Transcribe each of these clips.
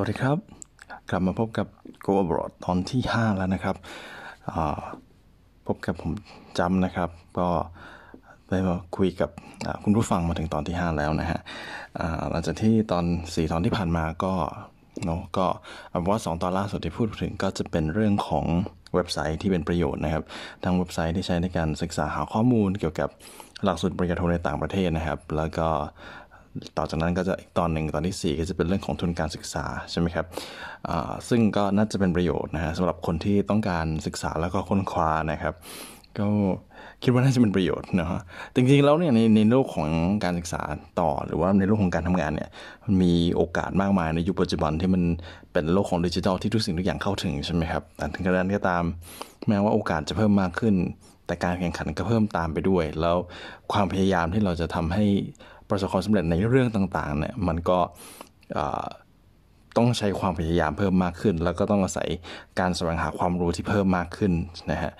วัสดีครับ กลับมาพบกับ Go Abroad ตอนที่ 5 แล้วนะครับพบกับผมจำนะครับ ก็ได้มาคุยกับคุณผู้ฟังมาถึงตอนที่ 5 แล้วนะฮะหลังจากที่ตอน 4 ตอนที่ผ่านมาก็เนาะก็เอาว่า 2 ตอนล่าสุดที่พูดถึงก็จะเป็นเรื่องของเว็บไซต์ที่เป็นประโยชน์นะครับทางเว็บไซต์ที่ใช้ในการศึกษาหาข้อมูลเกี่ยวกับหลักสูตรปริญญาโทในต่างประเทศนะครับ แล้วก็ ต่อจากนั้นก็จะอีกตอนหนึ่งตอนที่ 4 ก็จะเป็นเรื่องของทุนการศึกษาใช่ไหมครับซึ่งก็น่าจะเป็นประโยชน์นะฮะสำหรับคนที่ต้องการศึกษาแล้วก็ค้นคว้านะครับ ก็คิดว่าน่าจะเป็นประโยชน์นะฮะจริงๆแล้วเนี่ยในในโลกของการศึกษาต่อหรือว่าในโลกของการทำงานเนี่ยมันมีโอกาสมากมายในยุคปัจจุบันที่มันเป็นโลกของดิจิทัลที่ทุกสิ่งทุกอย่างเข้าถึงใช่ไหมครับแต่ถึงกระนั้นก็ตามแม้ว่าโอกาสจะเพิ่มมากขึ้น แต่การแข่งขันก็เพิ่มตามไปด้วย แล้วความพยายามที่เราจะทำให้ ประสบความสำเร็จในเรื่องต่างๆเนี่ยมันก็ต้องใช้ความพยายามเพิ่มมากขึ้น แล้วก็ต้องอาศัยการแสวงหาความรู้ที่เพิ่มมากขึ้นนะฮะ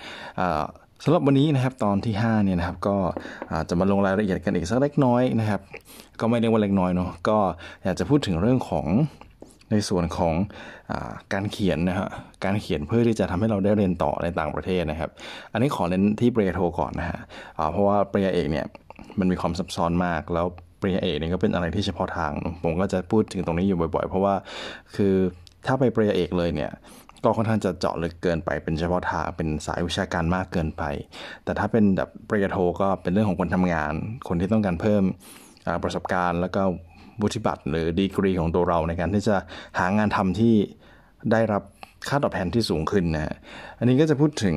สำหรับวันนี้นะครับตอนที่5เนี่ยนะครับก็จะมาลงรายละเอียดกันอีกสักเล็กน้อยนะครับ ก็ไม่เรียกว่าเล็กน้อยเนาะก็อยากจะพูดถึงเรื่องของในส่วนของอการเขียนนะฮะการเขียนเพื่อที่จะทำให้เราได้เรียนต่อในต่างประเทศนะครับ อันนี้ขอเน้นที่ปริญญาโทก่อนนะฮะเพราะว่าปริญญาเอกเนี่ย มันมีความซับซ้อนมาก แล้วปริญญาเอกเนี่ยก็เป็นอะไรที่เฉพาะทาง ผมก็จะพูดถึงตรงนี้อยู่บ่อย ๆ เพราะว่าคือถ้าไปปริญญาเอกเลยเนี่ยก็ค่อนข้างจะเจาะลึกเกินไปเป็นเฉพาะทางเป็นสายวิชาการมากเกินไป แต่ถ้าเป็นแบบปริญญาโทก็เป็นเรื่องของคนทำงาน คนที่ต้องการเพิ่มประสบการณ์แล้วก็วุฒิบัตรหรือดีกรีของตัวเราในการที่จะหางานทำที่ได้รับค่าตอบแทนที่สูงขึ้นนะอันนี้ก็จะพูดถึง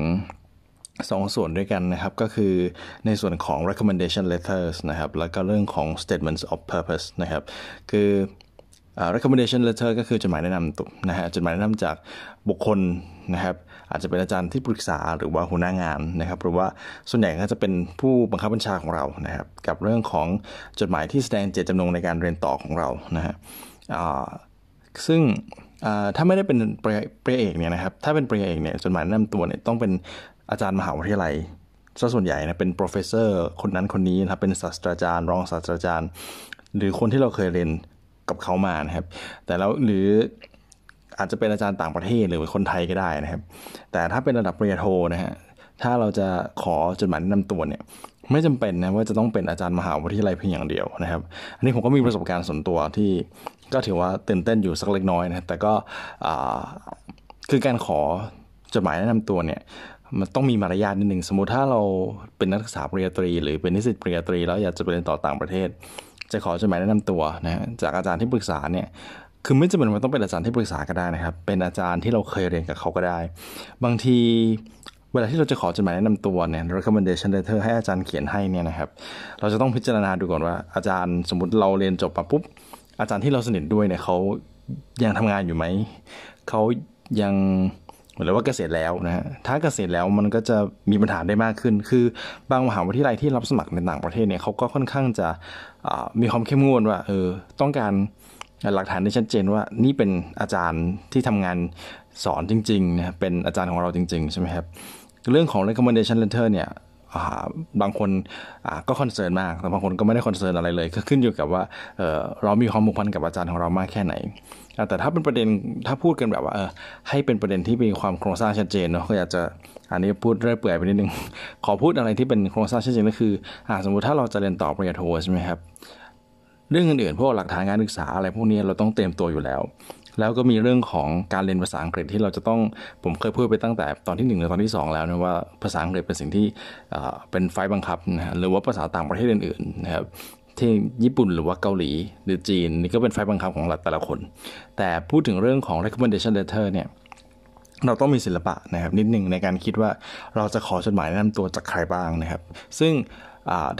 สองส่วนด้วยกันนะครับ ก็คือในส่วนของ recommendation letters นะครับ แล้วก็เรื่องของ statements of purpose นะครับ คือ recommendation letter ก็คือจดหมายแนะนำนะฮะจดหมายแนะนำจากบุคคลนะครับ อาจจะเป็นอาจารย์ที่ปรึกษาหรือว่าหัวหน้างานนะครับ หรือว่าส่วนใหญ่ก็จะเป็นผู้บังคับบัญชาของเรานะครับ กับเรื่องของจดหมายที่แสดงเจตจำนงในการเรียนต่อของเรานะฮะซึ่งถ้าไม่ได้เป็นปริญญาเอกเนี่ยนะครับ ถ้าเป็นปริญญาเอกเนี่ยจดหมายแนะนำตัวเนี่ยต้องเป็น อาจารย์มหาวิทยาลัยซะส่วนใหญ่นะเป็น professor คนนั้นคนนี้นะครับเป็นศาสตราจารย์ รองศาสตราจารย์ หรือคนที่เราเคยเรียนกับเขามานะครับ แต่แล้วหรืออาจจะเป็นอาจารย์ต่างประเทศหรือคนไทยก็ได้นะครับ แต่ถ้าเป็นระดับปริญญาโทนะฮะถ้าเราจะขอจดหมายแนะนำตัวเนี่ยไม่จำเป็นนะว่าจะต้องเป็นอาจารย์มหาวิทยาลัยเพียงอย่างเดียวนะครับ อันนี้ผมก็มีประสบการณ์ส่วนตัวที่ก็ถือว่าตื่นเต้นอยู่สักเล็กน้อยนะแต่ก็คือการขอจดหมายแนะนำตัวเนี่ย มันต้องมีมารยาทนิดหนึ่งสมมติถ้าเราเป็นนักศึกษาปริญญาตรี หรือเป็นนิสิตปริญญาตรี แล้วอยากจะไปเรียนต่อต่างประเทศ จะขอจดหมายแนะนำตัวนะจากอาจารย์ที่ปรึกษาเนี่ยคือไม่จำเป็นว่าต้องเป็นอาจารย์ที่ปรึกษาก็ได้นะครับ เป็นอาจารย์ที่เราเคยเรียนกับเขาก็ได้ บางทีเวลาที่เราจะขอจดหมายแนะนำตัวเนี่ย recommendation letter ให้อาจารย์เขียนให้เนี่ยนะครับ เราจะต้องพิจารณาดูก่อนว่าอาจารย์สมมติเราเรียนจบมาปุ๊บ อาจารย์ที่เราสนิทด้วยเนี่ยเขายังทำงานอยู่ไหม เขายัง หรือว่าเกษียณแล้วนะฮะถ้าเกษียณแล้วมันก็จะมีปัญหาได้มากขึ้น คือบางมหาวิทยาลัยที่รับสมัครในต่างประเทศเนี่ยเขาก็ค่อนข้างจะมีความเข้มงวดว่าเออต้องการหลักฐานที่ชัดเจนว่านี่เป็นอาจารย์ที่ทำงานสอนจริงๆนะเป็นอาจารย์ของเราจริง ๆ ใช่ไหมครับ เรื่องของ recommendation letter เนี่ย บางคนก็ concern มาก แต่บางคนก็ไม่ได้ concern อะไรเลย ก็ขึ้นอยู่กับว่าเรามีความผูกพันกับอาจารย์ของเรามากแค่ไหน แต่ถ้าเป็นประเด็นถ้าพูดกันแบบว่าให้เป็นประเด็นที่มีความโครงสร้างชัดเจนเนาะก็อยากจะอันนี้พูดเรื่อยเปื่อยไปนิดนึง ขอพูดอะไรที่เป็นโครงสร้างชัดเจนก็คือสมมุติถ้าเราจะเรียนต่อปริญญาโทใช่ไหมครับเรื่องอื่นๆพวกหลักฐานการศึกษาอะไรพวกนี้เราต้องเตรียมตัวอยู่แล้ว แล้วก็มีเรื่องของการเรียนภาษาอังกฤษที่เราจะต้องผมเคยพูดไปตั้งแต่ตอนที่1หรือตอนที่ 2 แล้วนะว่าภาษาอังกฤษเป็นสิ่งที่เป็นไฟบังคับนะหรือว่าภาษาต่างประเทศอื่นๆนะครับที่ญี่ปุ่นหรือว่าเกาหลีหรือจีนนี่ก็เป็นไฟบังคับของแต่ละคน แต่พูดถึงเรื่องของ recommendation letter เนี่ยเราต้องมีศิลปะนะครับนิดหนึ่งในการคิดว่าเราจะขอจดหมายแนะนำตัวจากใครบ้างนะครับ ซึ่ง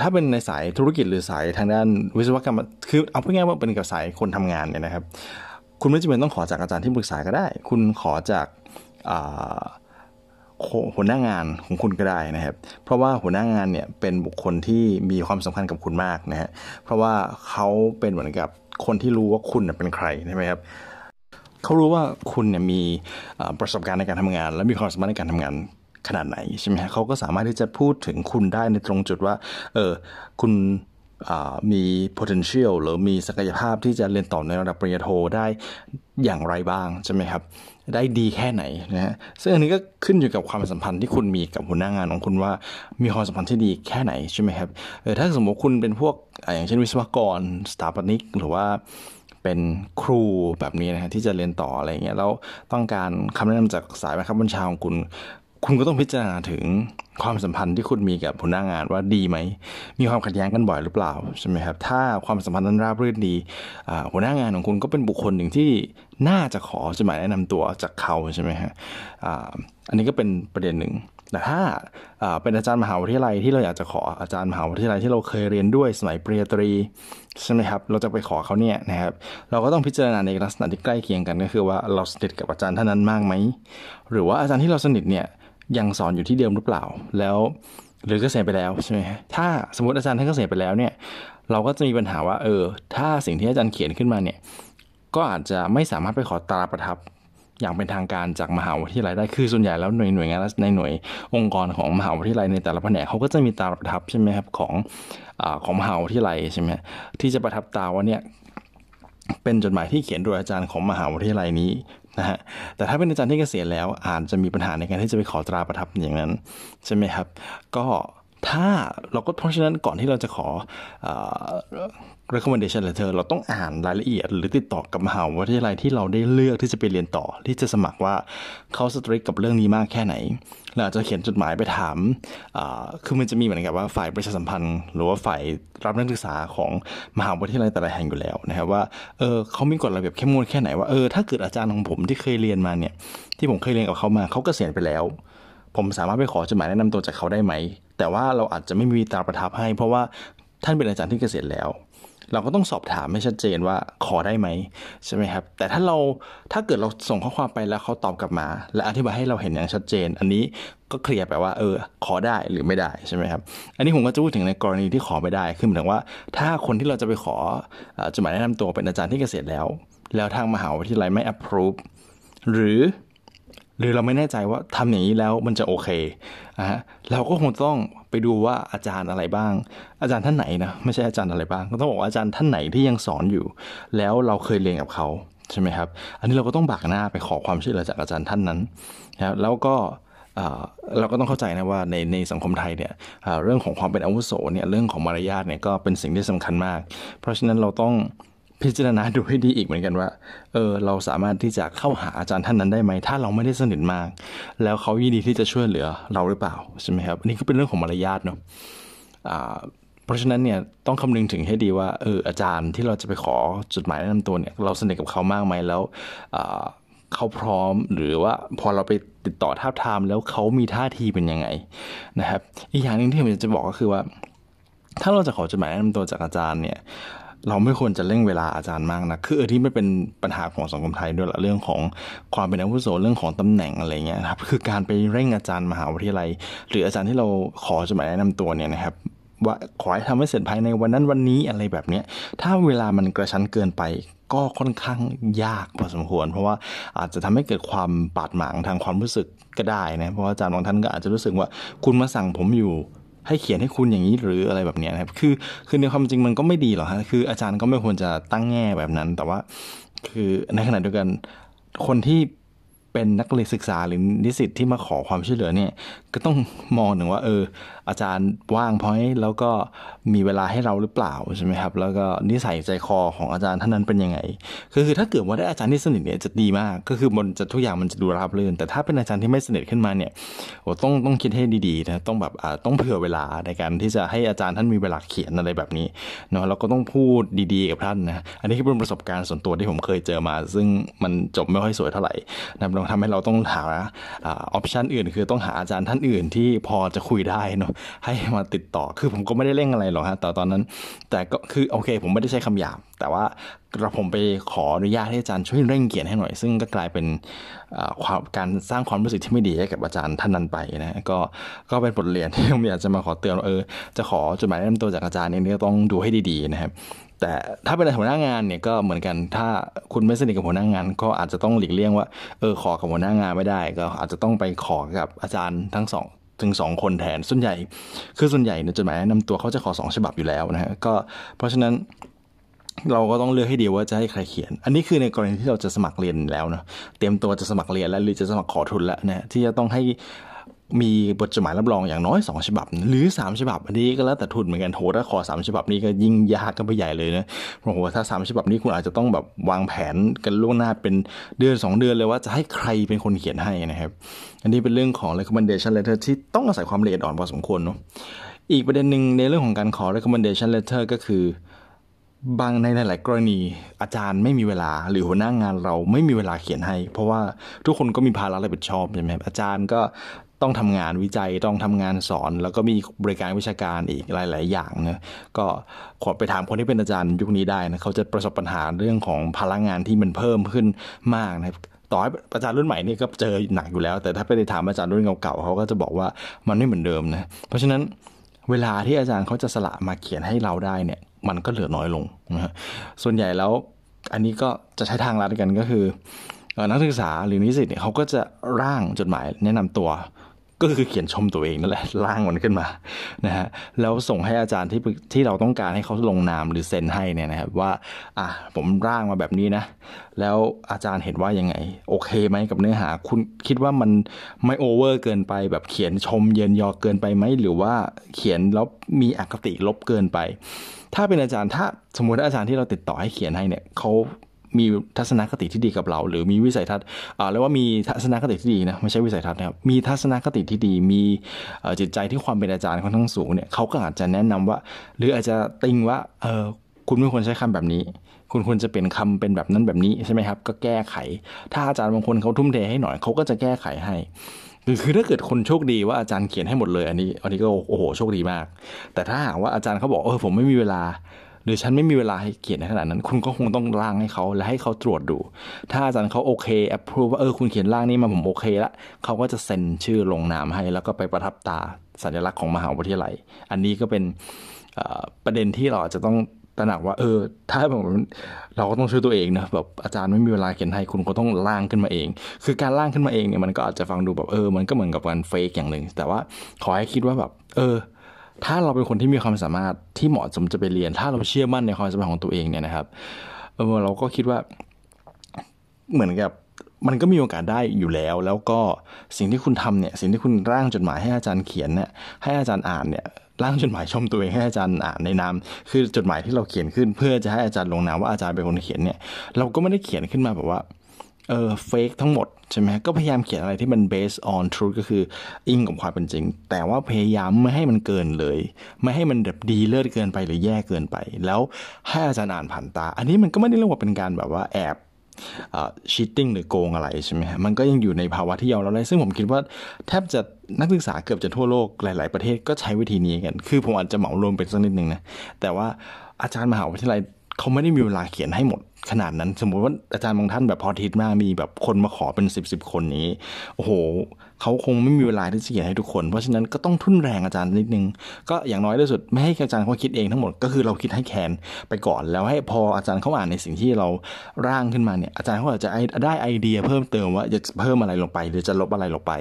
ถ้าเป็นในสายธุรกิจหรือสายทางด้านวิศวกรรมคือเอาพูดง่ายว่าเป็นกับสายคนทำงานเนี่ยนะครับ คุณไม่จำเป็นต้องขอจากอาจารย์ที่ปรึกษาก็ได้ คุณขอจากหัวหน้างานของคุณก็ได้นะครับ เพราะว่าหัวหน้างานเนี่ยเป็นบุคคลที่มีความสำคัญกับคุณมากนะฮะ เพราะว่าเขาเป็นเหมือนกับคนที่รู้ว่าคุณเป็นใครใช่ไหมครับเขารู้ว่าคุณเนี่ยมีประสบการณ์ในการทำงาน และมีความสามารถในการทำงานขนาดไหนใช่ไหมฮะเขาก็สามารถที่จะพูดถึงคุณได้ในตรงจุดว่า เออคุณ มี potential หรือมีศักยภาพที่จะเรียนต่อในระดับปริญญาโทได้อย่างไรบ้างใช่ไหมครับได้ดีแค่ไหนนะฮะซึ่งอันนี้ก็ขึ้นอยู่กับความสัมพันธ์ที่คุณมีกับหัวหน้างานของคุณว่ามีความสัมพันธ์ที่ดีแค่ไหนใช่ไหมครับเออถ้าสมมติคุณเป็นพวกอย่างเช่นวิศวกรสถาปนิกหรือว่าเป็นครูแบบนี้นะฮะที่จะเรียนต่ออะไรเงี้ยแล้วต้องการคำแนะนำจากสายบังคับบัญชาของคุณ คุณก็ต้องพิจารณาถึงความสัมพันธ์ที่คุณมีกับหัวหน้างานว่าดีไหม มีความขัดแย้งกันบ่อยหรือเปล่าใช่ไหมครับ ถ้าความสัมพันธ์นั้นราบรื่นดี หัวหน้างานของคุณก็เป็นบุคคลหนึ่งที่น่าจะขอจดหมายแนะนำตัวจากเขาใช่ไหมฮะอันนี้ก็เป็นประเด็นหนึ่ง แต่ถ้าเป็นอาจารย์มหาวิทยาลัยที่เราอยากจะขออาจารย์มหาวิทยาลัยที่เราเคยเรียนด้วยสมัยปริญญาตรีใช่ไหมครับ เราจะไปขอเขาเนี่ยนะครับ เราก็ต้องพิจารณาในลักษณะที่ใกล้เคียงกันก็คือว่าเราสนิทกับอาจารย์ท่านนั้นมากไหม หรือว่าอาจารย์ที่เราสนิทเนี่ย ยังสอนอยู่ที่เดิมหรือเปล่า แล้วหรือเกษียณไปแล้วใช่ไหมถ้าสมมติอาจารย์ท่านเกษียณไปแล้วเนี่ย เราก็จะมีปัญหาว่าเออ ถ้าสิ่งที่อาจารย์เขียนขึ้นมาเนี่ย ก็อาจจะไม่สามารถไปขอตราประทับอย่างเป็นทางการจากมหาวิทยาลัยได้ คือส่วนใหญ่แล้วหน่วยหน่วยงานในหน่วยองค์กรของมหาวิทยาลัยในแต่ละแผนกเขาก็จะมีตาประทับใช่ไหมครับของอของมหาวิทยาลัยใช่ไหมที่จะประทับตาว่าเนี่ยเป็นจดหมายที่เขียนโดยอาจารย์ของมหาวิทยาลัยนี้ นะฮะแต่ถ้าเป็นอาจารย์ที่เกษียณแล้วอาจจะมีปัญหาในการที่จะไปขอตราประทับอย่างนั้นใช่ไหมครับ ก็ถ้าเราก็เพราะฉะนั้นก่อนที่เราจะขอ recommendation letter เราต้องอ่านรายละเอียด หรือติดต่อกับมหาวิทยาลัยที่เราได้เลือกที่จะไปเรียนต่อ ที่จะสมัครว่าเขาสตริกกับเรื่องนี้มากแค่ไหนเราจะเขียนจดหมายไปถามคือมันจะมีเหมือนกับว่าฝ่ายประชาสัมพันธ์ หรือว่าฝ่ายรับนักศึกษาของมหาวิทยาลัยแต่ละแห่งอยู่แล้วนะครับว่าเออเขามีกฎระเบียบเข้มงวดแค่ไหนว่าเออถ้าเกิดอาจารย์ของผมที่เคยเรียนมาเนี่ยที่ผมเคยเรียนกับเขามาเขาก็เกษียณไปแล้ว ผมสามารถไปขอจดหมายแนะนำตัวจากเขาได้ไหม แต่ว่าเราอาจจะไม่มีตราประทับให้ เพราะว่าท่านเป็นอาจารย์ที่เกษียณแล้ว เราก็ต้องสอบถามให้ชัดเจนว่าขอได้ไหมใช่ไหมครับ แต่ถ้าเราถ้าเกิดเราส่งข้อความไปแล้วเขาตอบกลับมา และอธิบายให้เราเห็นอย่างชัดเจน อันนี้ก็เคลียร์ไปว่าเออ ขอได้หรือไม่ได้ใช่ไหมครับ อันนี้ผมก็จะพูดถึงในกรณีที่ขอไม่ได้คือหมายถึงว่า ถ้าคนที่เราจะไปขอจดหมายแนะนำตัวเป็นอาจารย์ที่เกษียณแล้ว แล้วทางมหาวิทยาลัยไม่ approve หรือ หรือเราไม่แน่ใจว่าทำอย่างนี้แล้วมันจะโอเคนะฮะเราก็คงต้องไปดูว่าอาจารย์อะไรบ้าง อาจารย์ท่านไหนนะไม่ใช่อาจารย์อะไรบ้างก็ต้องบอกว่าอาจารย์ท่านไหนที่ยังสอนอยู่ แล้วเราเคยเรียนกับเขาใช่ไหมครับ อันนี้เราก็ต้องบากหน้าไปขอความช่วยเหลือจากอาจารย์ท่านนั้นนะแล้วก็เราก็ต้องเข้าใจนะว่าในในสังคมไทยเนี่ยเรื่องของความเป็นอาวุโสเนี่ยเรื่องของมารยาทเนี่ยก็เป็นสิ่งที่สำคัญมาก เพราะฉะนั้นเราต้อง พิจารณาดูให้ดีอีกเหมือนกันว่า เออ เราสามารถที่จะเข้าหาอาจารย์ท่านนั้นได้ไหม ถ้าเราไม่ได้สนิทมาก แล้วเขายินดีที่จะช่วยเหลือเราหรือเปล่าใช่ไหมครับ อันนี้ก็เป็นเรื่องของมารยาทเนาะเพราะฉะนั้นเนี่ยต้องคำนึงถึงให้ดีว่า เออ อาจารย์ที่เราจะไปขอจดหมายแนะนำตัวเนี่ย เราสนิทกับเขามากไหมแล้วเขาพร้อมหรือว่าพอเราไปติดต่อท้าทามแล้วเขามีท่าทีเป็นยังไงนะครับ อีกอย่างหนึ่งที่ผมจะบอกก็คือว่า ถ้าเราจะขอจดหมายแนะนำตัวจากอาจารย์เนี่ย เราไม่ควรจะเร่งเวลาอาจารย์มากนะคือที่ไม่เป็นปัญหาของสังคมไทยด้วยละเรื่องของความเป็นอาวุโสเรื่องของตำแหน่งอะไรเงี้ยครับคือการไปเร่งอาจารย์มหาวิทยาลัย หรืออาจารย์ที่เราขอจดหมายแนะนำตัวเนี่ยนะครับว่าขอให้ทำให้เสร็จภายในวันนั้นวันนี้อะไรแบบเนี้ยถ้าเวลามันกระชั้นเกินไปก็ค่อนข้างยากพอสมควร เพราะว่าอาจจะทำให้เกิดความบาดหมางทางความรู้สึกก็ได้นะเพราะว่าอาจารย์บางท่านก็อาจจะรู้สึกว่าคุณมาสั่งผมอยู่ ให้เขียนให้คุณอย่างนี้หรืออะไรแบบนี้นะครับ คือคือในความจริงมันก็ไม่ดีหรอกฮะคืออาจารย์ก็ไม่ควรจะตั้งแง่แบบนั้น แต่ว่า คือในขณะเดียวกันคนที่ เป็นนักเรียนศึกษาหรือนิสิตที่มาขอความช่วยเหลือเนี่ยก็ต้องมองถึงว่าเออ อาจารย์ว่างพอยแล้วก็มีเวลาให้เราหรือเปล่าใช่ไหมครับ แล้วก็นิสัยใจคอของอาจารย์ท่านนั้นเป็นยังไงคือคือถ้าเกิดว่าได้อาจารย์ที่สนิทเนี่ยจะดีมาก ก็คือมันจะทุกอย่างมันจะดูราบรื่น แต่ถ้าเป็นอาจารย์ที่ไม่สนิทขึ้นมาเนี่ยโอ้ต้องต้องคิดให้ดีๆนะต้องแบบอ่าต้องเผื่อเวลาในการที่จะให้อาจารย์ท่านมีเวลาเขียนอะไรแบบนี้เนาะเราก็ต้องพูดดีๆกับท่านนะอันนี้คือเป็นประสบการณ์ส่วนตัวที่ผมเคยเจอมา ซึ่งมันจบไม่ค่อยสวยเท่าไหร่นะลองทำให้เราต้องหาออปชันอื่น คือต้องหาอาจารย์ท่านอื่นที่พอจะคุยได้เนาะให้มาติดต่อคือผมก็ไม่ได้เร่งอะไรหรอกฮะแต่ตอนนั้น แต่ก็คือโอเค ผมไม่ได้ใช้คำหยาบ แต่ว่าเราผมไปขออนุญาตให้อาจารย์ช่วยเร่งเขียนให้หน่อย ซึ่งก็กลายเป็นความการสร้างความรู้สึกที่ไม่ดีให้กับอาจารย์ท่านนั้นไปนะก็ก็เป็นบทเรียนที่ผมอยากจะมาขอเตือนเออจะขอจดหมายแนะนำตัวจากอาจารย์เนี่ยต้องดูให้ดีๆนะครับ แต่ถ้าเป็นหัวหน้างานเนี่ยก็เหมือนกันถ้าคุณไม่สนิทกับหัวหน้างาน ก็อาจจะต้องหลีกเลี่ยงว่าเออขอกับหัวหน้างานไม่ได้ ก็อาจจะต้องไปขอกับอาจารย์ทั้งสองถึง 2 คนแทนส่วนใหญ่ คือส่วนใหญ่ในจดหมายแนะนำตัวเขาจะขอ 2 ฉบับอยู่แล้วนะฮะก็เพราะฉะนั้นเราก็ต้องเลือกให้ดีว่าจะให้ใครเขียน อันนี้คือในกรณีที่เราจะสมัครเรียนแล้วเนาะเตรียมตัวจะสมัครเรียนแล้วหรือจะสมัครขอทุนแล้วนะที่จะต้องให้ มีบทจดหมายรับรองอย่างน้อย 2 ฉบับ หรือ 3 ฉบับอันนี้ก็แล้วแต่ทุนเหมือนกันโหถ้าขอ 3 ฉบับนี้ก็ยิ่งยากกันไปใหญ่เลยนะโอ้โหถ้า 3 ฉบับนี้คุณอาจจะต้องแบบวางแผนกันล่วงหน้าเป็นเดือน 2 เดือนเลยว่าจะให้ใครเป็นคนเขียนให้นะครับ อันนี้เป็นเรื่องของ recommendation letter ที่ต้องอาศัยความละเอียดอ่อนพอสมควรเนาะอีกประเด็นหนึ่งในเรื่องของการขอ recommendation letter ก็คือบางในหลาย ๆ กรณีอาจารย์ไม่มีเวลาหรือหัวหน้างานเราไม่มีเวลาเขียนให้ เพราะว่าทุกคนก็มีภาระรับผิดชอบใช่ไหมอาจารย์ก็ ต้องทำงานวิจัยต้องทำงานสอน แล้วก็มีบริการวิชาการอีกหลาย ๆ อย่างนะก็ขอไปถามคนที่เป็นอาจารย์ยุคนี้ได้นะเขาจะประสบปัญหาเรื่องของพลังงานที่มันเพิ่มขึ้นมากนะต่อให้อาจารย์รุ่นใหม่นี่ก็เจอหนักอยู่แล้ว แต่ถ้าไปถามอาจารย์รุ่นเก่าๆเขาก็จะบอกว่ามันไม่เหมือนเดิมนะเพราะฉะนั้นเวลาที่อาจารย์เขาจะสละมาเขียนให้เราได้เนี่ย มันก็เหลือน้อยลงนะฮะส่วนใหญ่แล้วอันนี้ก็จะใช้ทางลัดกันก็คือนักศึกษาหรือนิสิตเนี่ยเขาก็จะร่างจดหมายแนะนำตัว ก็คือเขียนชมตัวเองนั่นแหละร่างมันขึ้นมานะฮะแล้วส่งให้อาจารย์ที่ที่เราต้องการให้เขาลงนามหรือเซ็นให้เนี่ยนะครับว่าอะผมร่างมาแบบนี้นะ แล้วอาจารย์เห็นว่ายังไง โอเคไหมกับเนื้อหา คุณคิดว่ามันไม่โอเวอร์เกินไป แบบเขียนชมเยินยอเกินไปไหมหรือว่าเขียนแล้วมีอคติลบเกินไป ถ้าเป็นอาจารย์ถ้าสมมติอาจารย์ที่เราติดต่อให้เขียนให้เนี่ยเขา มีทัศนคติที่ดีกับเรา หรือมีวิสัยทัศน์เรียกว่ามีทัศนคติที่ดีนะไม่ใช่วิสัยทัศน์นะครับมีทัศนคติที่ดี มีจิตใจที่ความเป็นอาจารย์ค่อนข้างสูงเนี่ยเขาก็อาจจะแนะนำว่า หรืออาจจะติงว่าเออคุณไม่ควรใช้คำแบบนี้ คุณควรจะเป็นคำเป็นแบบนั้นแบบนี้ใช่ไหมครับ ก็แก้ไข ถ้าอาจารย์บางคนเขาทุ่มเทให้หน่อยเขาก็จะแก้ไขให้คือคือถ้าเกิดคนโชคดีว่าอาจารย์เขียนให้หมดเลย อันนี้ อันนี้ก็โอ้โหโชคดีมาก แต่ถ้าหากว่าอาจารย์เขาบอกเออผมไม่มีเวลา หรือฉันไม่มีเวลาให้เขียนในขนาดนั้น คุณก็คงต้องร่างให้เขาและให้เขาตรวจดู ถ้าอาจารย์เขาโอเคแอปพรูว่าเออคุณเขียนร่างนี้มาผมโอเคละเขาก็จะเซ็นชื่อลงนามให้ แล้วก็ไปประทับตาสัญลักษณ์ของมหาวิทยาลัย อันนี้ก็เป็นประเด็นที่เราจะต้องตระหนักว่าเออ ถ้าแบบเราก็ต้องช่วยตัวเองนะแบบอาจารย์ไม่มีเวลาเขียนให้คุณก็ต้องร่างขึ้นมาเอง คือการร่างขึ้นมาเองเนี่ยมันก็อาจจะฟังดูแบบเออ มันก็เหมือนกับการเฟกอย่างหนึ่งแต่ว่าขอให้คิดว่าแบบ เออ ถ้าเราเป็นคนที่มีความสามารถที่เหมาะสมจะไปเรียน ถ้าเราเชื่อมั่นในความสามารถของตัวเองเนี่ยนะครับเออเราก็คิดว่าเหมือนกับมันก็มีโอกาสได้อยู่แล้ว แล้วก็สิ่งที่คุณทำเนี่ยสิ่งที่คุณร่างจดหมายให้อาจารย์เขียนเนี่ยให้อาจารย์อ่านเนี่ยร่างจดหมายชมตัวเองให้อาจารย์อ่านในนามคือจดหมายที่เราเขียนขึ้น เพื่อจะให้อาจารย์ลงนามว่าอาจารย์เป็นคนเขียนเนี่ยเราก็ไม่ได้เขียนขึ้นมาแบบว่า เออเฟกทั้งหมดใช่ไหมก็พยายามเขียนอะไรที่มัน based on truth ก็คืออิงกับความเป็นจริง แต่ว่าพยายามไม่ให้มันเกินเลย ไม่ให้มันแบบดีเลิศเกินไปหรือแย่เกินไป แล้วให้อาจารย์อ่านผ่านตา อันนี้มันก็ไม่ได้เรียกว่าเป็นการแบบว่าแอบชีตติ้งหรือโกงอะไรใช่ไหมมันก็ยังอยู่ในภาวะที่ยอมรับได้ซึ่งผมคิดว่าแทบจะนักศึกษาเกือบจะทั่วโลกหลาย ๆ ประเทศก็ใช้วิธีนี้กัน คือผมอาจจะเหมารวมเป็นสักนิดนึงนะแต่ว่าอาจารย์มหาวิทยาลัย เขาไม่ได้มีเวลาเขียนให้หมดขนาดนั้น สมมุติว่าอาจารย์บางท่านแบบพอทิศมากมีแบบคนมาขอเป็นสิบสิบคนนี้โอ้โหเขาคงไม่มีเวลาที่จะเขียนให้ทุกคน เพราะฉะนั้นก็ต้องทุ่นแรงอาจารย์นิดนึง ก็อย่างน้อยที่สุดไม่ให้อาจารย์เขาคิดเองทั้งหมดก็คือเราคิดให้แคนไปก่อน แล้วให้พออาจารย์เขาอ่านในสิ่งที่เราร่างขึ้นมาเนี่ยอาจารย์เขาอาจจะได้ไอเดียเพิ่มเติมว่าจะเพิ่มอะไรลงไป หรือจะลบอะไรลงไป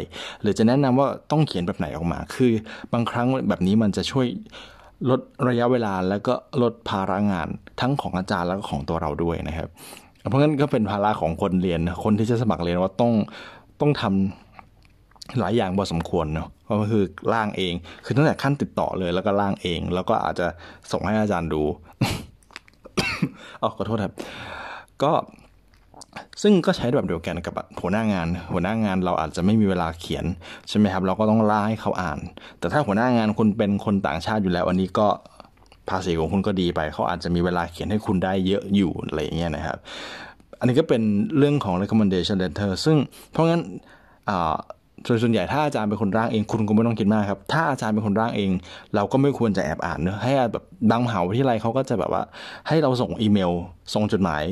หรือจะแนะนำว่าต้องเขียนแบบไหนออกมา คือบางครั้งแบบนี้มันจะช่วย ลดระยะเวลาแล้วก็ลดภาระงานทั้งของอาจารย์แล้วก็ของตัวเราด้วยนะครับ เพราะงั้นก็เป็นภาระของคนเรียนคนที่จะสมัครเรียนว่าต้องต้องทำหลายอย่างพอสมควรเนาะก็คือร่างเอง คือตั้งแต่ขั้นติดต่อเลยแล้วก็ร่างเอง แล้วก็อาจจะส่งให้อาจารย์ดูอ๋อขอโทษครับ ก็ ซึ่งก็ใช้แบบเดียวกันกับหัวหน้างาน หัวหน้างานเราอาจจะไม่มีเวลาเขียนใช่ไหมครับเราก็ต้องล่าให้เขาอ่าน แต่ถ้าหัวหน้างานคุณเป็นคนต่างชาติอยู่แล้ว อันนี้ก็ภาษีของคุณก็ดีไป เขาอาจจะมีเวลาเขียนให้คุณได้เยอะอยู่อะไรอย่างเงี้ยนะครับ อันนี้ก็เป็นเรื่องของ recommendation letter ซึ่งเพราะงั้น ส่วนส่วนใหญ่ถ้าอาจารย์เป็นคนร่างเองคุณก็ไม่ต้องคิดมากครับ ถ้าอาจารย์เป็นคนร่างเอง เราก็ไม่ควรจะแอบอ่านเนอะให้แบบบางมหาวิทยาลัยเขาก็จะแบบว่า ให้เราส่งอีเมลส่งจดหมาย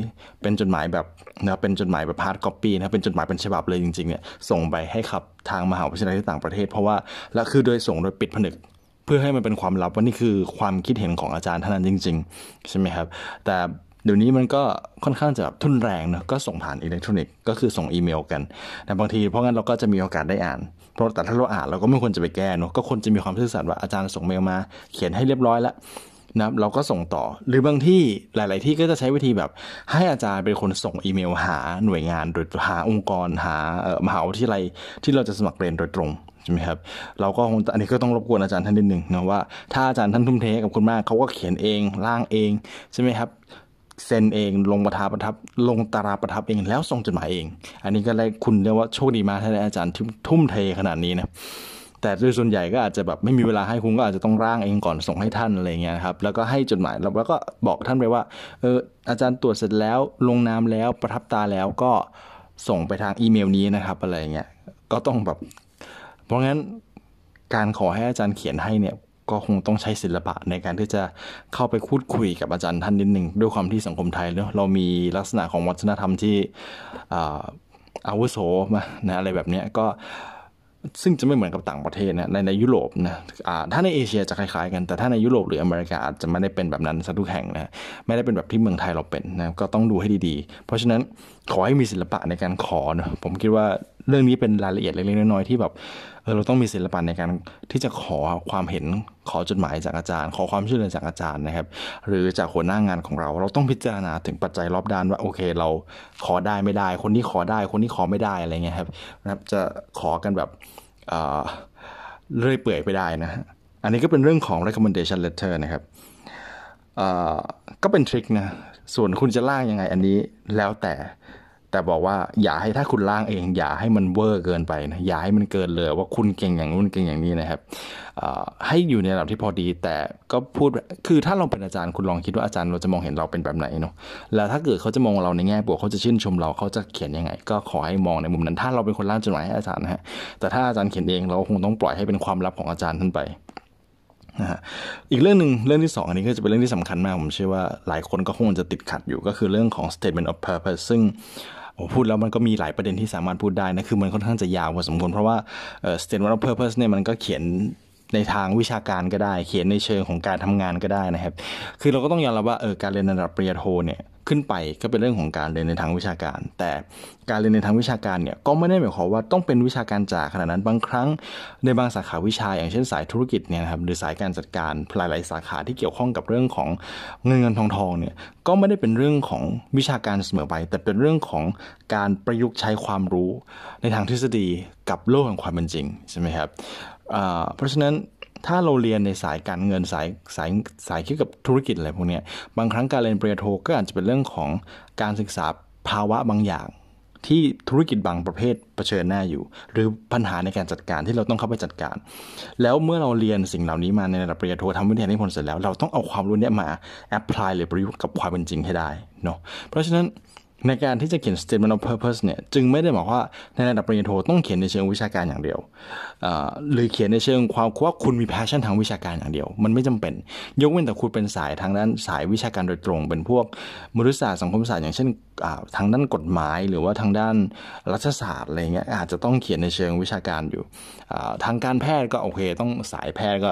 เป็นจดหมายแบบนะเป็นจดหมายแบบ hard copy นะเป็นจดหมายเป็นฉบับเลยจริงๆเนี่ยส่งไปให้กับทางมหาวิทยาลัยที่ต่างประเทศ เพราะว่าและคือโดยส่งโดยปิดผนึกเพื่อให้มันเป็นความลับว่านี่คือความคิดเห็นของอาจารย์เท่านั้นจริง ๆ ใช่ไหมครับ แต่ เดี๋ยวนี้มันก็ค่อนข้างจะทุ่นแรงเนาะก็ส่งผ่านอิเล็กทรอนิกส์ก็คือส่งอีเมลกันแต่บางทีเพราะงั้นเราก็จะมีโอกาสได้อ่าน เพราะแต่ถ้าเราอ่านเราก็ไม่ควรจะไปแก้เนาะก็ควรจะมีความซื่อสัตย์ว่าอาจารย์ส่งเมลมา เขียนให้เรียบร้อยแล้วนะเราก็ส่งต่อหรือบางทีหลาย ๆ ที่ก็จะใช้วิธีแบบ ให้อาจารย์เป็นคนส่งอีเมลหาหน่วยงานโดยหาองค์กรหาเออมหาวิทยาลัยที่เราจะสมัครเรียนโดยตรงใช่ไหมครับเราก็คงอันนี้ก็ต้องรบกวนอาจารย์ท่านนิดหนึ่งนะว่าถ้าอาจารย์ท่านทุ่มเทกับคุณมากเขาก็เขียนเองร่างเองใช่ไหมครับ เซ็นเองลงประทับประทับ ลงตาราประทับเองแล้วส่งจดหมายเอง อันนี้ก็ได้คุณเรียกว่าโชคดีมากถ้าได้อาจารย์ทุ่มเทขนาดนี้นะแต่โดยส่วนใหญ่ก็อาจจะแบบไม่มีเวลาให้คุณก็อาจจะต้องร่างเองก่อนส่งให้ท่านอะไรเงี้ยครับแล้วก็ให้จดหมายแล้วก็บอกท่านไปว่าเอออาจารย์ตรวจเสร็จแล้วลงนามแล้วประทับตาแล้วก็ส่งไปทางอีเมลนี้นะครับอะไรเงี้ยก็ต้องแบบ เพราะงั้นการขอให้อาจารย์เขียนให้เนี่ย ก็คงต้องใช้ศิลปะในการที่จะเข้าไปพูดคุยกับอาจารย์ท่านนิดหนึ่งด้วยความที่สังคมไทยเนาะเรามีลักษณะของวัฒนธรรมที่อาวุโสมานะอะไรแบบเนี้ยก็ซึ่งจะไม่เหมือนกับต่างประเทศนะในในยุโรปนะถ้าในเอเชียจะคล้ายๆกันแต่ถ้าในยุโรปหรืออเมริกาอาจจะไม่ได้เป็นแบบนั้นซะทุกแห่งนะไม่ได้เป็นแบบที่เมืองไทยเราเป็นนะก็ต้องดูให้ดีๆ เพราะฉะนั้นขอให้มีศิลปะในการขอนะผมคิดว่าเรื่องนี้เป็นรายละเอียดเล็กๆน้อยๆที่แบบเออเราต้องมีศิลปะในการที่จะขอความเห็นขอจดหมายจากอาจารย์ ขอความช่วยเหลือจากอาจารย์นะครับ หรือจากหัวหน้างานของเรา เราต้องพิจารณาถึงปัจจัยรอบด้านว่าโอเค เราขอได้ไม่ได้ คนที่ขอได้คนที่ขอไม่ได้อะไรเงี้ยครับนะครับจะขอกันแบบเรื่อยเปื่อยไปได้นะอันนี้ก็เป็นเรื่องของ recommendation letter นะครับก็เป็นทริคนะส่วนคุณจะล่างยังไงอันนี้แล้วแต่ แต่บอกว่าอย่าให้ถ้าคุณล่างเอง อย่าให้มันเวอร์เกินไปนะอย่าให้มันเกินเลยว่าคุณเก่งอย่างนู้นเก่งอย่างนี้นะครับให้อยู่ในระดับที่พอดี แต่ก็พูดคือถ้าเราเป็นอาจารย์คุณลองคิดว่าอาจารย์เราจะมองเห็นเราเป็นแบบไหนเนาะแล้วถ้าเกิดเขาจะมองเราในแง่บวกเขาจะชื่นชมเราเขาจะเขียนยังไง ก็ขอให้มองในมุมนั้น ถ้าเราเป็นคนล่างจดหมายให้อาจารย์นะฮะแต่ถ้าอาจารย์เขียนเองเราคงต้องปล่อยให้เป็นความลับของอาจารย์ท่านไปนะฮะอีกเรื่องหนึ่งเรื่องที่ 2 อันนี้ก็จะเป็นเรื่องที่สำคัญมาก ผมเชื่อว่าหลายคนก็คงจะติดขัดอยู่ก็คือเรื่องของ statement of purpose ซึ่ง พูดแล้วมันก็มีหลายประเด็นที่สามารถพูดได้นะ คือมันค่อนข้างจะยาวพอสมควรเพราะว่า statement of purpose เนี่ยมันก็เขียน ในทางวิชาการก็ได้ เขียนในเชิงของการทำงานก็ได้นะครับ คือเราก็ต้องยอมรับว่าเออการเรียนระดับปริญญาโทเนี่ยขึ้นไปก็เป็นเรื่องของการเรียนในทางวิชาการ แต่การเรียนในทางวิชาการเนี่ยก็ไม่ได้หมายความว่าต้องเป็นวิชาการจ๋าขนาดนั้นบางครั้งในบางสาขาวิชา อย่างเช่นสายธุรกิจเนี่ยครับหรือสายการจัดการหลายๆสาขาที่เกี่ยวข้องกับเรื่องของเงินเงินทองทองเนี่ยก็ไม่ได้เป็นเรื่องของวิชาการเสมอไป แต่เป็นเรื่องของการประยุกต์ใช้ความรู้ในทางทฤษฎีกับโลกแห่งความเป็นจริงใช่ไหมครับ เพราะฉะนั้นถ้าเราเรียนในสายการเงินสายสายสายเกี่ยวกับธุรกิจอะไรพวกนี้บางครั้งการเรียนปริญญาโทก็อาจจะเป็นเรื่องของการศึกษาภาวะบางอย่าง ที่ธุรกิจบางประเภทเผชิญหน้าอยู่ หรือปัญหาในการจัดการที่เราต้องเข้าไปจัดการ แล้วเมื่อเราเรียนสิ่งเหล่านี้มาในระดับปริญญาโททำวิทยานิพนธ์เสร็จแล้วเราต้องเอาความรู้นี้มาแอพพลายหรือประยุกต์กับความเป็นจริงให้ได้เนาะเพราะฉะนั้น ในการที่จะเขียน statement of purpose เนี่ยจึงไม่ได้บอกว่าในระดับปริญญาโทต้องเขียนในเชิงวิชาการอย่างเดียวหรือเขียนในเชิงความว่าคุณมี passion ทางวิชาการอย่างเดียว มันไม่จำเป็น ยกเว้นแต่คุณเป็นสายทางด้านสายวิชาการโดยตรง เป็นพวกมนุษยศาสตร์สังคมศาสตร์อย่างเช่นทางด้านกฎหมาย หรือว่าทางด้านรัฐศาสตร์อะไรเงี้ยอาจจะต้องเขียนในเชิงวิชาการอยู่ทางการแพทย์ก็โอเค ต้องสายแพทย์ก็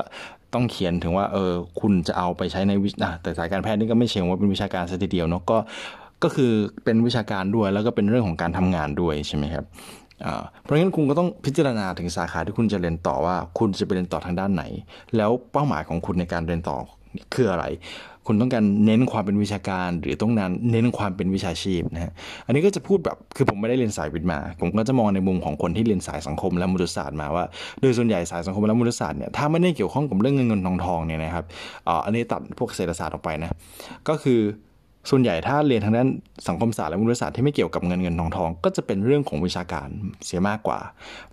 ต้องเขียนถึงว่าเออคุณจะเอาไปใช้ในวิแต่สายการแพทย์นี่ก็ไม่เชิงว่าเป็นวิชาการซะทีเดียวเนาะก็ ก็คือเป็นวิชาการด้วยแล้วก็เป็นเรื่องของการทำงานด้วยใช่ไหมครับเพราะฉะนั้นคุณก็ต้องพิจารณาถึงสาขาที่คุณจะเรียนต่อว่า คุณจะไปเรียนต่อทางด้านไหน แล้วเป้าหมายของคุณในการเรียนต่อคืออะไร คุณต้องการเน้นความเป็นวิชาการ หรือต้องนั้นเน้นความเป็นวิชาชีพนะฮะอันนี้ก็จะพูดแบบคือผมไม่ได้เรียนสายวิทย์มา ผมก็จะมองในมุมของคนที่เรียนสายสังคมและมนุษยศาสตร์มาว่า โดยส่วนใหญ่สายสังคมและมนุษยศาสตร์เนี่ยถ้าไม่ได้เกี่ยวข้องกับเรื่องเงินเงินทองทองเนี่ยนะครับอันนี้ตัดพวกเศรษฐศาสตร์ออกไปนะก็คือ ส่วนใหญ่ถ้าเรียนทางด้านสังคมศาสตร์และมนุษยศาสตร์ที่ไม่เกี่ยวกับเงินเงินทองทองก็จะเป็นเรื่องของวิชาการเสียมากกว่า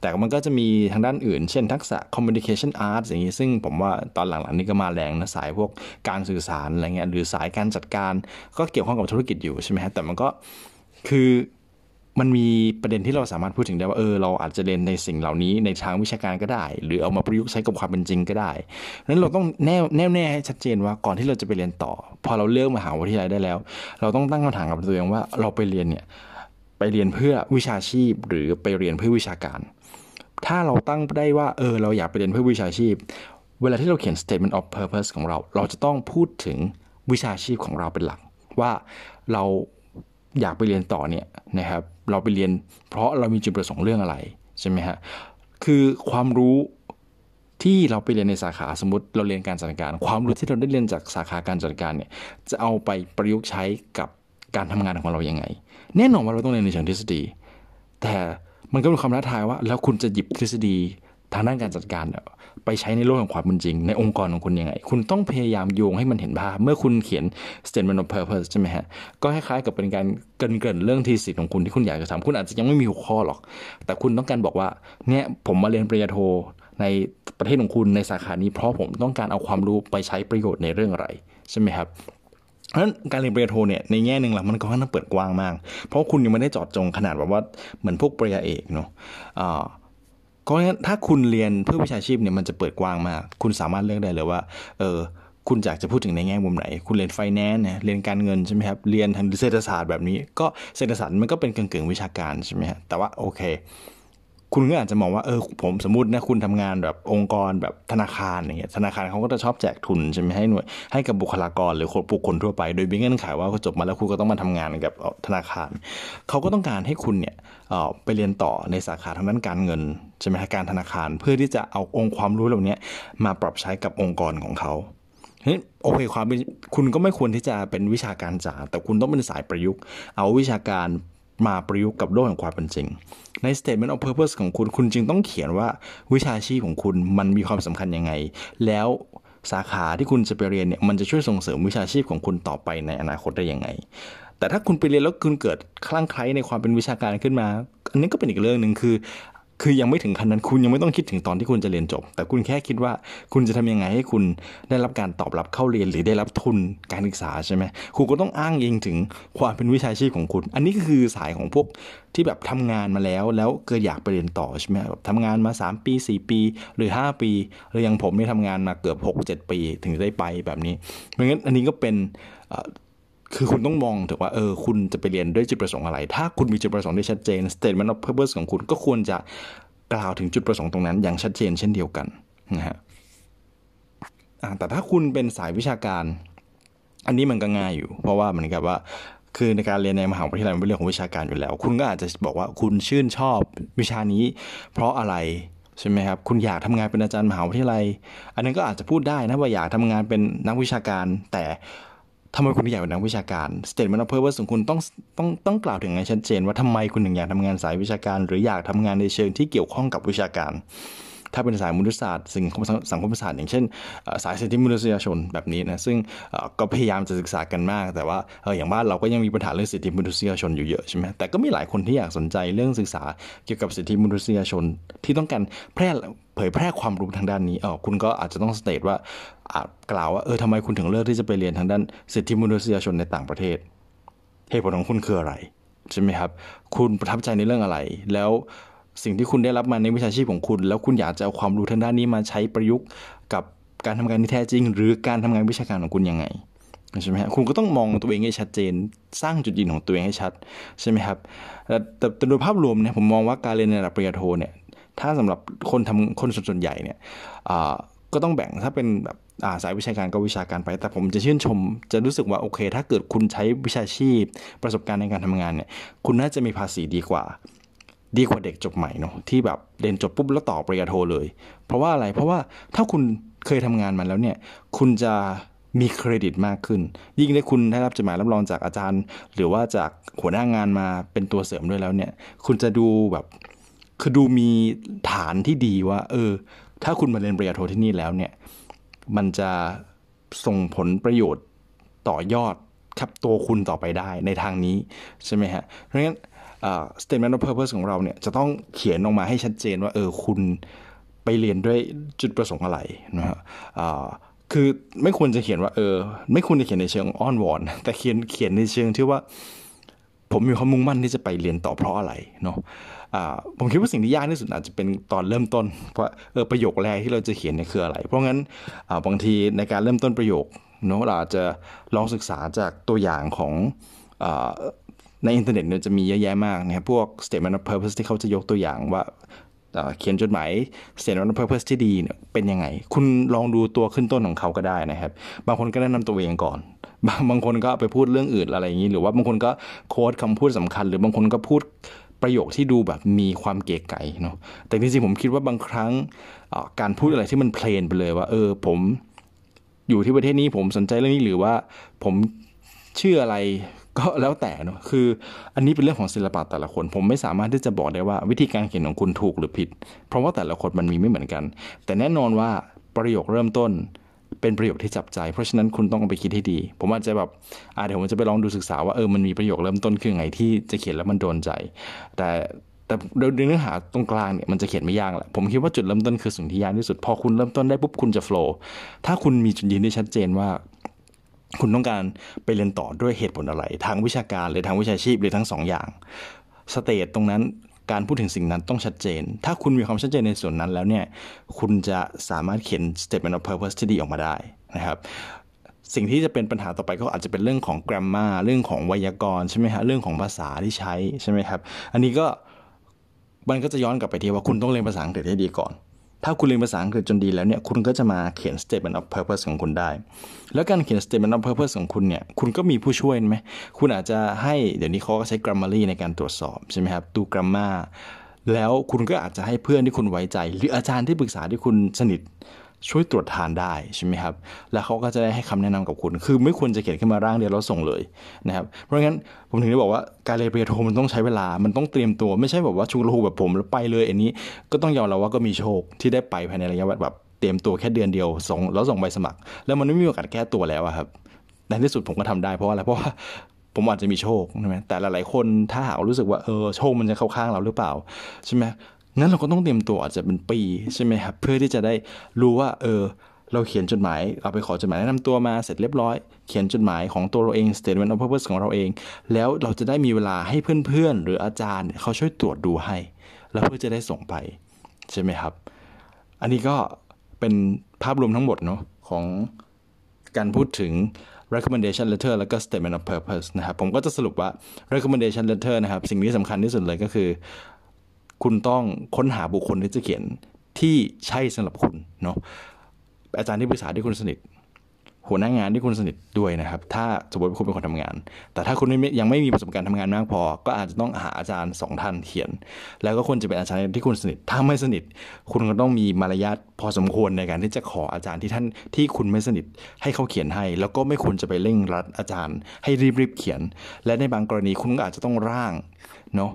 แต่มันก็จะมีทางด้านอื่น เช่นทักษะ communication arts อย่างนี้ ซึ่งผมว่าตอนหลังๆนี้ก็มาแรงนะสายพวกการสื่อสารอะไรเงี้ยหรือสายการจัดการก็เกี่ยวข้องกับธุรกิจอยู่ใช่ไหมฮะแต่มันก็คือ มันมีประเด็นที่เราสามารถพูดถึงได้ว่าเออเราอาจจะเรียนในสิ่งเหล่านี้ในทางวิชาการก็ได้ หรือเอามาประยุกต์ใช้กับความเป็นจริงก็ได้นั้นเราต้องแน่แน่แน่ให้ชัดเจนว่าก่อนที่เราจะไปเรียนต่อ พอเราเลือกมหาวิทยาลัยได้แล้ว เราต้องตั้งคำถามกับตัวเองว่าเราไปเรียนเนี่ยไปเรียนเพื่อวิชาชีพ หรือไปเรียนเพื่อวิชาการ ถ้าเราตั้งได้ว่าเออเราอยากไปเรียนเพื่อวิชาชีพ เวลาที่เราเขียน statement of purpose ของเรา เราจะต้องพูดถึงวิชาชีพของเราเป็นหลัก ว่าเราอยากไปเรียนต่อเนี่ยนะครับ เราไปเรียน เพราะเรามีจุดประสงค์เรื่องอะไรใช่ไหมฮะคือความรู้ที่เราไปเรียนในสาขาสมมติเราเรียนการจัดการ ความรู้ที่เราได้เรียนจากสาขาการจัดการเนี่ยจะเอาไปประยุกต์ใช้กับการทำงานของเรายังไง แน่นอนว่าเราต้องเรียนในเชิงทฤษฎี แต่มันก็เป็นความท้าทายว่า แล้วคุณจะหยิบทฤษฎี ทางด้านการจัดการไปใช้ในโลกของความเป็นจริง ในองค์กรของคุณยังไง คุณต้องพยายามโยงให้มันเห็นภาพ เมื่อคุณเขียน statement of purpose ใช่ไหมฮะ ก็คล้ายๆกับเป็นการเกินเกินเรื่องทีสิทธิ์ของคุณที่คุณอยากจะทำคุณอาจจะยังไม่มีหัวข้อหรอก แต่คุณต้องการบอกว่า เนี่ยผมมาเรียนปริญญาโทในประเทศของคุณในสาขานี้เพราะผมต้องการเอาความรู้ไปใช้ประโยชน์ในเรื่องอะไรใช่ไหมครับเพราะฉะนั้นการเรียนปริญญาโทเนี่ยในแง่หนึ่งล้วมันก็ค่อนข้างเปิดกว้างมาก เพราะคุณยังไม่ได้จอดจงขนาดแบบว่าเหมือนพวกปริญญาเอกเนาะ ก็งั้นถ้าคุณเรียนเพื่อวิชาชีพเนี่ยมันจะเปิดกว้างมาก คุณสามารถเลือกได้เลยว่า เออ คุณอยากจะพูดถึงในแง่มุมไหน คุณเรียนไฟแนนซ์เนี่ยเรียนการเงินใช่ไหมครับ เรียนทางเศรษฐศาสตร์แบบนี้ ก็เศรษฐศาสตร์มันก็เป็นกึ่งๆวิชาการใช่ไหมฮะ แต่ว่าโอเค คุณก็อาจจะมองว่าเออผมสมมตินะคุณทำงานแบบองค์กรแบบธนาคารอย่างเงี้ยธนาคารเขาก็จะชอบแจกทุนใช่ไหมให้หน่วยให้กับบุคลากรหรือคนบุคคลทั่วไป โดยมีเงื่อนไขว่าจบมาแล้วคุณก็ต้องมาทำงานกับธนาคารเขาก็ต้องการให้คุณเนี่ยไปเรียนต่อในสาขาทางด้านการเงินใช่ไหมการธนาคารเพื่อที่จะเอาองค์ความรู้เหล่านี้มาปรับใช้กับองค์กรของเขาเฮ้ยโอเคความคุณก็ไม่ควรที่จะเป็นวิชาการจ๋าแต่คุณต้องเป็นสายประยุกต์ เอาวิชาการ มาประยุกต์กับโลกแห่งความเป็นจริง ใน statement of purpose ของคุณคุณจึงต้องเขียนว่าวิชาชีพของคุณมันมีความสำคัญยังไง แล้วสาขาที่คุณจะไปเรียนเนี่ยมันจะช่วยส่งเสริมวิชาชีพของคุณต่อไปในอนาคตได้ยังไง แต่ถ้าคุณไปเรียนแล้วคุณเกิดคลั่งไคล้ในความเป็นวิชาการขึ้นมา อันนี้ก็เป็นอีกเรื่องหนึ่งคือ คือยังไม่ถึงขั้นนั้นคุณยังไม่ต้องคิดถึงตอนที่คุณจะเรียนจบ แต่คุณแค่คิดว่าคุณจะทำยังไงให้คุณได้รับการตอบรับเข้าเรียนหรือได้รับทุนการศึกษาใช่ไหมคุณก็ต้องอ้างเองถึงความเป็นวิชาชีพของคุณ อันนี้ก็คือสายของพวกที่แบบทำงานมาแล้วแล้วเกิดอยากไปเรียนต่อใช่ไหมแบบทำงานมา 3 ปี 4 ปี หรือ 5 ปี หรืออย่างผมนี่ทำงานมาเกือบ 6 7 ปี ถึงได้ไปแบบนี้เพราะงั้นอันนี้ก็เป็น คือคุณต้องมองถึงว่าเออคุณจะไปเรียนด้วยจุดประสงค์อะไร ถ้าคุณมีจุดประสงค์ที่ชัดเจน statement of purpose ของคุณก็ควรจะกล่าวถึงจุดประสงค์ตรงนั้นอย่างชัดเจนเช่นเดียวกันนะฮะแต่ถ้าคุณเป็นสายวิชาการ อันนี้มันก็ง่ายอยู่ เพราะว่าเหมือนกับว่าคือในการเรียนในมหาวิทยาลัยมันเป็นเรื่องของวิชาการอยู่แล้ว คุณก็อาจจะบอกว่าคุณชื่นชอบวิชานี้ เพราะอะไรใช่ไหมครับ คุณอยากทำงานเป็นอาจารย์มหาวิทยาลัย อันนั้นก็อาจจะพูดได้นะว่าอยากทำงานเป็นนักวิชาการ แต่ ทำไมคุณอยากเป็นนักวิชาการ statement of purpose ของคุณต้องต้องต้องกล่าวถึงให้ชัดเจน ว่าทำไมคุณถึงอยากทำงานสายวิชาการ หรืออยากทำงานในเชิงที่เกี่ยวข้องกับวิชาการ ถ้าเป็นสายมนุษยศาสตร์สิ่งสังคมศาสตร์อย่างเช่น สายสิทธิมนุษยชนแบบนี้นะซึ่งก็พยายามจะศึกษากันมาก แต่ว่าอย่างบ้านเราก็ยังมีปัญหาเรื่องสิทธิมนุษยชนอยู่เยอะใช่ไหมแต่ก็มีหลายคนที่อยากสนใจเรื่องศึกษาเกี่ยวกับสิทธิมนุษยชนที่ต้องการแพร่เผยแพร่ความรู้ทางด้านนี้เออคุณก็อาจจะต้องสเตทว่ากล่าวว่าเออทำไมคุณถึงเลือกที่จะไปเรียนทางด้านสิทธิมนุษยชนในต่างประเทศเหตุผลของคุณคืออะไรใช่ไหมครับ คุณประทับใจในเรื่องอะไร แล้ว สิ่งที่คุณได้รับมาในวิชาชีพของคุณ แล้วคุณอยากจะเอาความรู้ทางด้านนี้มาใช้ประยุกต์กับการทำงานที่แท้จริง หรือการทำงานวิชาการของคุณยังไงใช่ไหมครับคุณก็ต้องมองตัวเองให้ชัดเจน สร้างจุดยืนของตัวเองให้ชัดใช่ไหมครับแต่แต่โดยภาพรวมเนี่ยผมมองว่าการเรียนในระดับปริญญาโทเนี่ยถ้าสำหรับคนทำคนส่วนใหญ่เนี่ยก็ต้องแบ่งถ้าเป็นแบบสายวิชาการก็วิชาการไป แต่ผมจะชื่นชม จะรู้สึกว่าโอเค ถ้าเกิดคุณใช้วิชาชีพ ประสบการณ์ในการทำงานเนี่ยคุณน่าจะมีภาษีดีกว่า ดีกว่าเด็กจบใหม่เนาะที่แบบเรียนจบปุ๊บแล้วต่อปริญญาโทเลย เพราะว่าอะไรเพราะว่าถ้าคุณเคยทำงานมาแล้วเนี่ยคุณจะมีเครดิตมากขึ้น ยิ่งได้คุณได้รับจดหมายรับรองจากอาจารย์ หรือว่าจากหัวหน้างานมาเป็นตัวเสริมด้วยแล้วเนี่ย คุณจะดูแบบคือดูมีฐานที่ดีว่า เออ ถ้าคุณมาเรียนปริญญาโทที่นี่แล้วเนี่ย มันจะส่งผลประโยชน์ต่อยอดครับตัวคุณต่อไปได้ในทางนี้ใช่ไหมฮะเพราะงั้น statement of purpose ของเราเนี่ยจะต้องเขียนออกมาให้ชัดเจนว่าเออคุณไปเรียนด้วยจุดประสงค์อะไรนะฮะคือไม่ควรจะเขียนว่าเออ ไม่ควรจะเขียนในเชิงอ้อนวอน แต่เขียนเขียนในเชิงที่ว่า ผมมีความมุ่งมั่นที่จะไปเรียนต่อเพราะอะไรเนาะผมคิดว่าสิ่งที่ยากที่สุดอาจจะเป็นตอนเริ่มต้นเพราะเออประโยคแรกที่เราจะเขียนเนี่ยคืออะไร เพราะงั้นบางทีในการเริ่มต้นประโยคเนาะเราอาจจะลองศึกษาจากตัวอย่างของ ในอินเทอร์เน็ตเนี่ยจะมีเยอะแยะมากนะครับ พวก statement of purpose ที่เขาจะยกตัวอย่างว่าเขียนจดหมาย statement of purpose ที่ดีเนี่ยเป็นยังไง คุณลองดูตัวขึ้นต้นของเขาก็ได้นะครับ บางคนก็แนะนำตัวเองก่อน บางบางคนก็ไปพูดเรื่องอื่นอะไรอย่างนี้ หรือว่าบางคนก็โค้ดคำพูดสำคัญ หรือบางคนก็พูดประโยคที่ดูแบบมีความเก๋ไก๋เนาะ แต่จริงๆผมคิดว่าบางครั้งการพูดอะไรที่มันเพลนไปเลยว่า เออผมอยู่ที่ประเทศนี้ผมสนใจเรื่องนี้หรือว่าผมเชื่ออะไร ก็แล้วแต่เนาะคือ อันนี้เป็นเรื่องของศิลปะแต่ละคน ผมไม่สามารถที่จะบอกได้ว่าวิธีการเขียนของคุณถูกหรือผิด เพราะว่าแต่ละคนมันมีไม่เหมือนกัน แต่แน่นอนว่าประโยคเริ่มต้นเป็นประโยคที่จับใจ เพราะฉะนั้นคุณต้องไปคิดให้ดี ผมอาจจะแบบอ่าเดี๋ยวผมจะไปลองดูศึกษาว่าเออมันมีประโยคเริ่มต้นคือไงที่จะเขียนแล้วมันโดนใจ แต่แต่โดยเนื้อหาตรงกลางเนี่ยมันจะเขียนไม่ยากแหละผมคิดว่าจุดเริ่มต้นคือสิ่งที่ยากที่สุด พอคุณเริ่มต้นได้ปุ๊บคุณจะโฟล์ถ้าคุณมีจุดยืนที่ชัดเจนว่า คุณต้องการไปเรียนต่อด้วยเหตุผลอะไร ทางวิชาการหรือทางวิชาชีพหรือทั้งสองอย่างสเตตตรงนั้นการพูดถึงสิ่งนั้นต้องชัดเจน ถ้าคุณมีความชัดเจนในส่วนนั้นแล้วเนี่ย คุณจะสามารถเขียน statement of purpose ที่ดีออกมาได้นะครับ สิ่งที่จะเป็นปัญหาต่อไปก็อาจจะเป็นเรื่องของ grammar เรื่องของไวยากรณ์ใช่ไหมฮะ เรื่องของภาษาที่ใช้ใช่ไหมครับ อันนี้ก็มันก็จะย้อนกลับไปที่ว่าคุณต้องเรียนภาษาอังกฤษให้ดีก่อน ถ้าคุณเรียนภาษาอังกฤษจนดีแล้วเนี่ยคุณก็จะมาเขียน statement of purpose ของคุณได้ แล้วการเขียน statement of purpose ของคุณเนี่ยคุณก็มีผู้ช่วยไหมคุณอาจจะให้เดี๋ยวนี้เขาก็ใช้ grammarly ในการตรวจสอบใช่ไหมครับดู grammar แล้วคุณก็อาจจะให้เพื่อนที่คุณไว้ใจ หรืออาจารย์ที่ปรึกษาที่คุณสนิท ช่วยตรวจทานได้ใช่ไหมครับ แล้วเขาก็จะได้ให้คำแนะนำกับคุณ คือไม่ควรจะเขียนขึ้นมาร่างเดียวแล้วส่งเลยนะครับ เพราะงั้นผมถึงได้บอกว่าการเรียนปริญญาโทมันต้องใช้เวลา มันต้องเตรียมตัว ไม่ใช่แบบว่าชูรูแบบผมแล้วไปเลยอันนี้ ก็ต้องยอมรับว่าก็มีโชคที่ได้ไปภายในระยะแบบเตรียมตัวแค่เดือนเดียวส่งแล้วส่งใบสมัคร แล้วมันไม่มีโอกาสแก้ตัวแล้วครับ ในที่สุดผมก็ทำได้เพราะอะไร เพราะว่าผมอาจจะมีโชคใช่ไหมแต่หลายๆคนถ้าหากรู้สึกว่าเออโชคมันจะเข้าข้างเราหรือเปล่าใช่ไหม งั้นเราก็ต้องเตรียมตัวอาจจะเป็นปีใช่ไหมครับ เพื่อที่จะได้รู้ว่า เออ เราเขียนจดหมาย เราไปขอจดหมายแนะนำตัวมาเสร็จเรียบร้อย เขียนจดหมายของตัวเราเอง statement of purpose ของเราเอง แล้วเราจะได้มีเวลาให้เพื่อนๆ หรืออาจารย์เขาช่วยตรวจดูให้ แล้วเพื่อจะได้ส่งไปใช่ไหมครับ อันนี้ก็เป็นภาพรวมทั้งหมดเนาะของการพูดถึง recommendation letter แล้วก็ statement of purpose นะครับ ผมก็จะสรุปว่า recommendation letter นะครับ สิ่งที่สำคัญที่สุดเลยก็คือ คุณต้องค้นหาบุคคลที่จะเขียนที่ใช่สำหรับคุณเนาะอาจารย์ที่ปรึกษาที่คุณสนิท หัวหน้างานที่คุณสนิทด้วยนะครับ ถ้าสมมติคุณเป็นคนทำงาน แต่ถ้าคุณยังไม่มีประสบการณ์ทำงานมากพอ ก็อาจจะต้องหาอาจารย์สองท่านเขียน แล้วก็ควรจะเป็นอาจารย์ที่คุณสนิท ถ้าไม่สนิท คุณก็ต้องมีมารยาทพอสมควรในการที่จะขออาจารย์ที่ท่านที่คุณไม่สนิทให้เขาเขียนให้ แล้วก็ไม่ควรจะไปเร่งรัดอาจารย์ ให้รีบๆเขียน และในบางกรณีคุณก็อาจจะต้องร่างเนาะ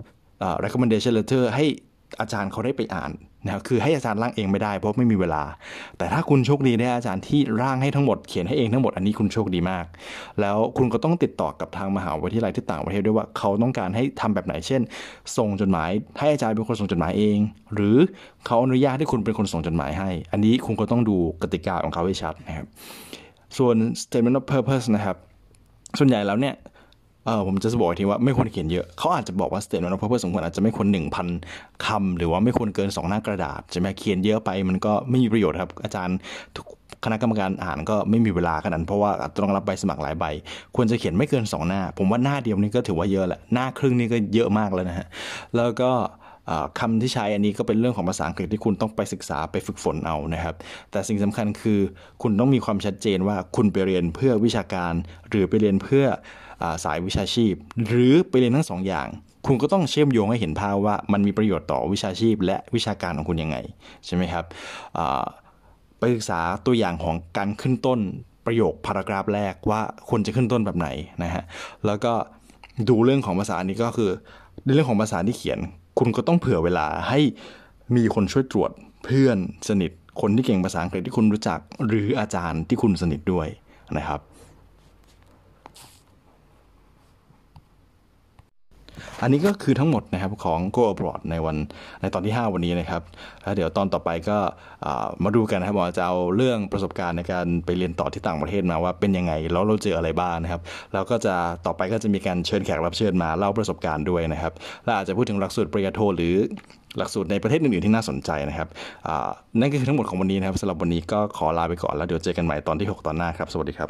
recommendation letter ให้อาจารย์เขาได้ไปอ่านนะครับคือให้อาจารย์ร่างเองไม่ได้เพราะไม่มีเวลา แต่ถ้าคุณโชคดีได้อาจารย์ที่ร่างให้ทั้งหมดเขียนให้เองทั้งหมดอันนี้คุณโชคดีมาก แล้วคุณก็ต้องติดต่อกับทางมหาวิทยาลัยที่ต่างประเทศด้วยว่าเขาต้องการให้ทำแบบไหนเช่น ส่งจดหมายให้อาจารย์เป็นคนส่งจดหมายเอง หรือเขาอนุญาตให้คุณเป็นคนส่งจดหมายให้ อันนี้คุณก็ต้องดูกติกาของเขาให้ชัดนะครับส่วน statement of purpose นะครับส่วนใหญ่แล้วเนี่ย ออผมจะบอกทีว่าไม่ควรเขียนเยอะเขาอาจจะบอกว่า statement of purpose ของคุณอาจจะไม่ควร1,000คำหรือว่าไม่ควรเกิน 2 หน้ากระดาษใช่ไหมเขียนเยอะไปมันก็ไม่มีประโยชน์ครับ อาจารย์คณะกรรมการอ่านก็ไม่มีเวลาขนาดเพราะว่าต้องรับใบสมัครหลายใบ ควรจะเขียนไม่เกิน 2 หน้า ผมว่าหน้าเดียวนี่ก็ถือว่าเยอะแหละหน้าครึ่งนี่ก็เยอะมากแล้วนะฮะแล้วก็คำที่ใช้อันนี้ก็เป็นเรื่องของภาษาอังกฤษที่คุณต้องไปศึกษาไปฝึกฝนเอานะครับ แต่สิ่งสำคัญคือคุณต้องมีความชัดเจนว่าคุณไปเรียนเพื่อวิชาการ หรือไปเรียนเพื่อ สายวิชาชีพ หรือไปเรียนทั้งสองอย่าง คุณก็ต้องเชื่อมโยงให้เห็นภาพว่ามันมีประโยชน์ต่อวิชาชีพ และวิชาการของคุณยังไงใช่ไหมครับไปศึกษาตัวอย่างของการขึ้นต้นประโยคพารากราฟแรกว่าควรจะขึ้นต้นแบบไหนนะฮะแล้วก็ดูเรื่องของภาษานี้ก็คือในเรื่องของภาษาที่เขียน คุณก็ต้องเผื่อเวลาให้มีคนช่วยตรวจเพื่อนสนิทคนที่เก่งภาษาอังกฤษที่คุณรู้จัก หรืออาจารย์ที่คุณสนิทด้วยนะครับ อันนี้ก็คือทั้งหมดนะครับของ Go Abroad ในวันในตอนที่ 5 วันนี้นะครับ แล้วเดี๋ยวตอนต่อไปก็มาดูกันนะครับว่าจะเอาเรื่องประสบการณ์ในการไปเรียนต่อที่ต่างประเทศมาว่าเป็นยังไงแล้วเราเจออะไรบ้างนะครับ แล้วก็จะต่อไปก็จะมีการเชิญแขกรับเชิญมาเล่าประสบการณ์ด้วยนะครับและอาจจะพูดถึงหลักสูตรปริญญาโทหรือหลักสูตรในประเทศอื่นๆที่น่าสนใจนะครับนั่นก็คือทั้งหมดของวันนี้นะครับสำหรับวันนี้ก็ขอลาไปก่อนแล้วเดี๋ยวเจอกันใหม่ตอนที่ 6 ตอนหน้าครับ สวัสดีครับ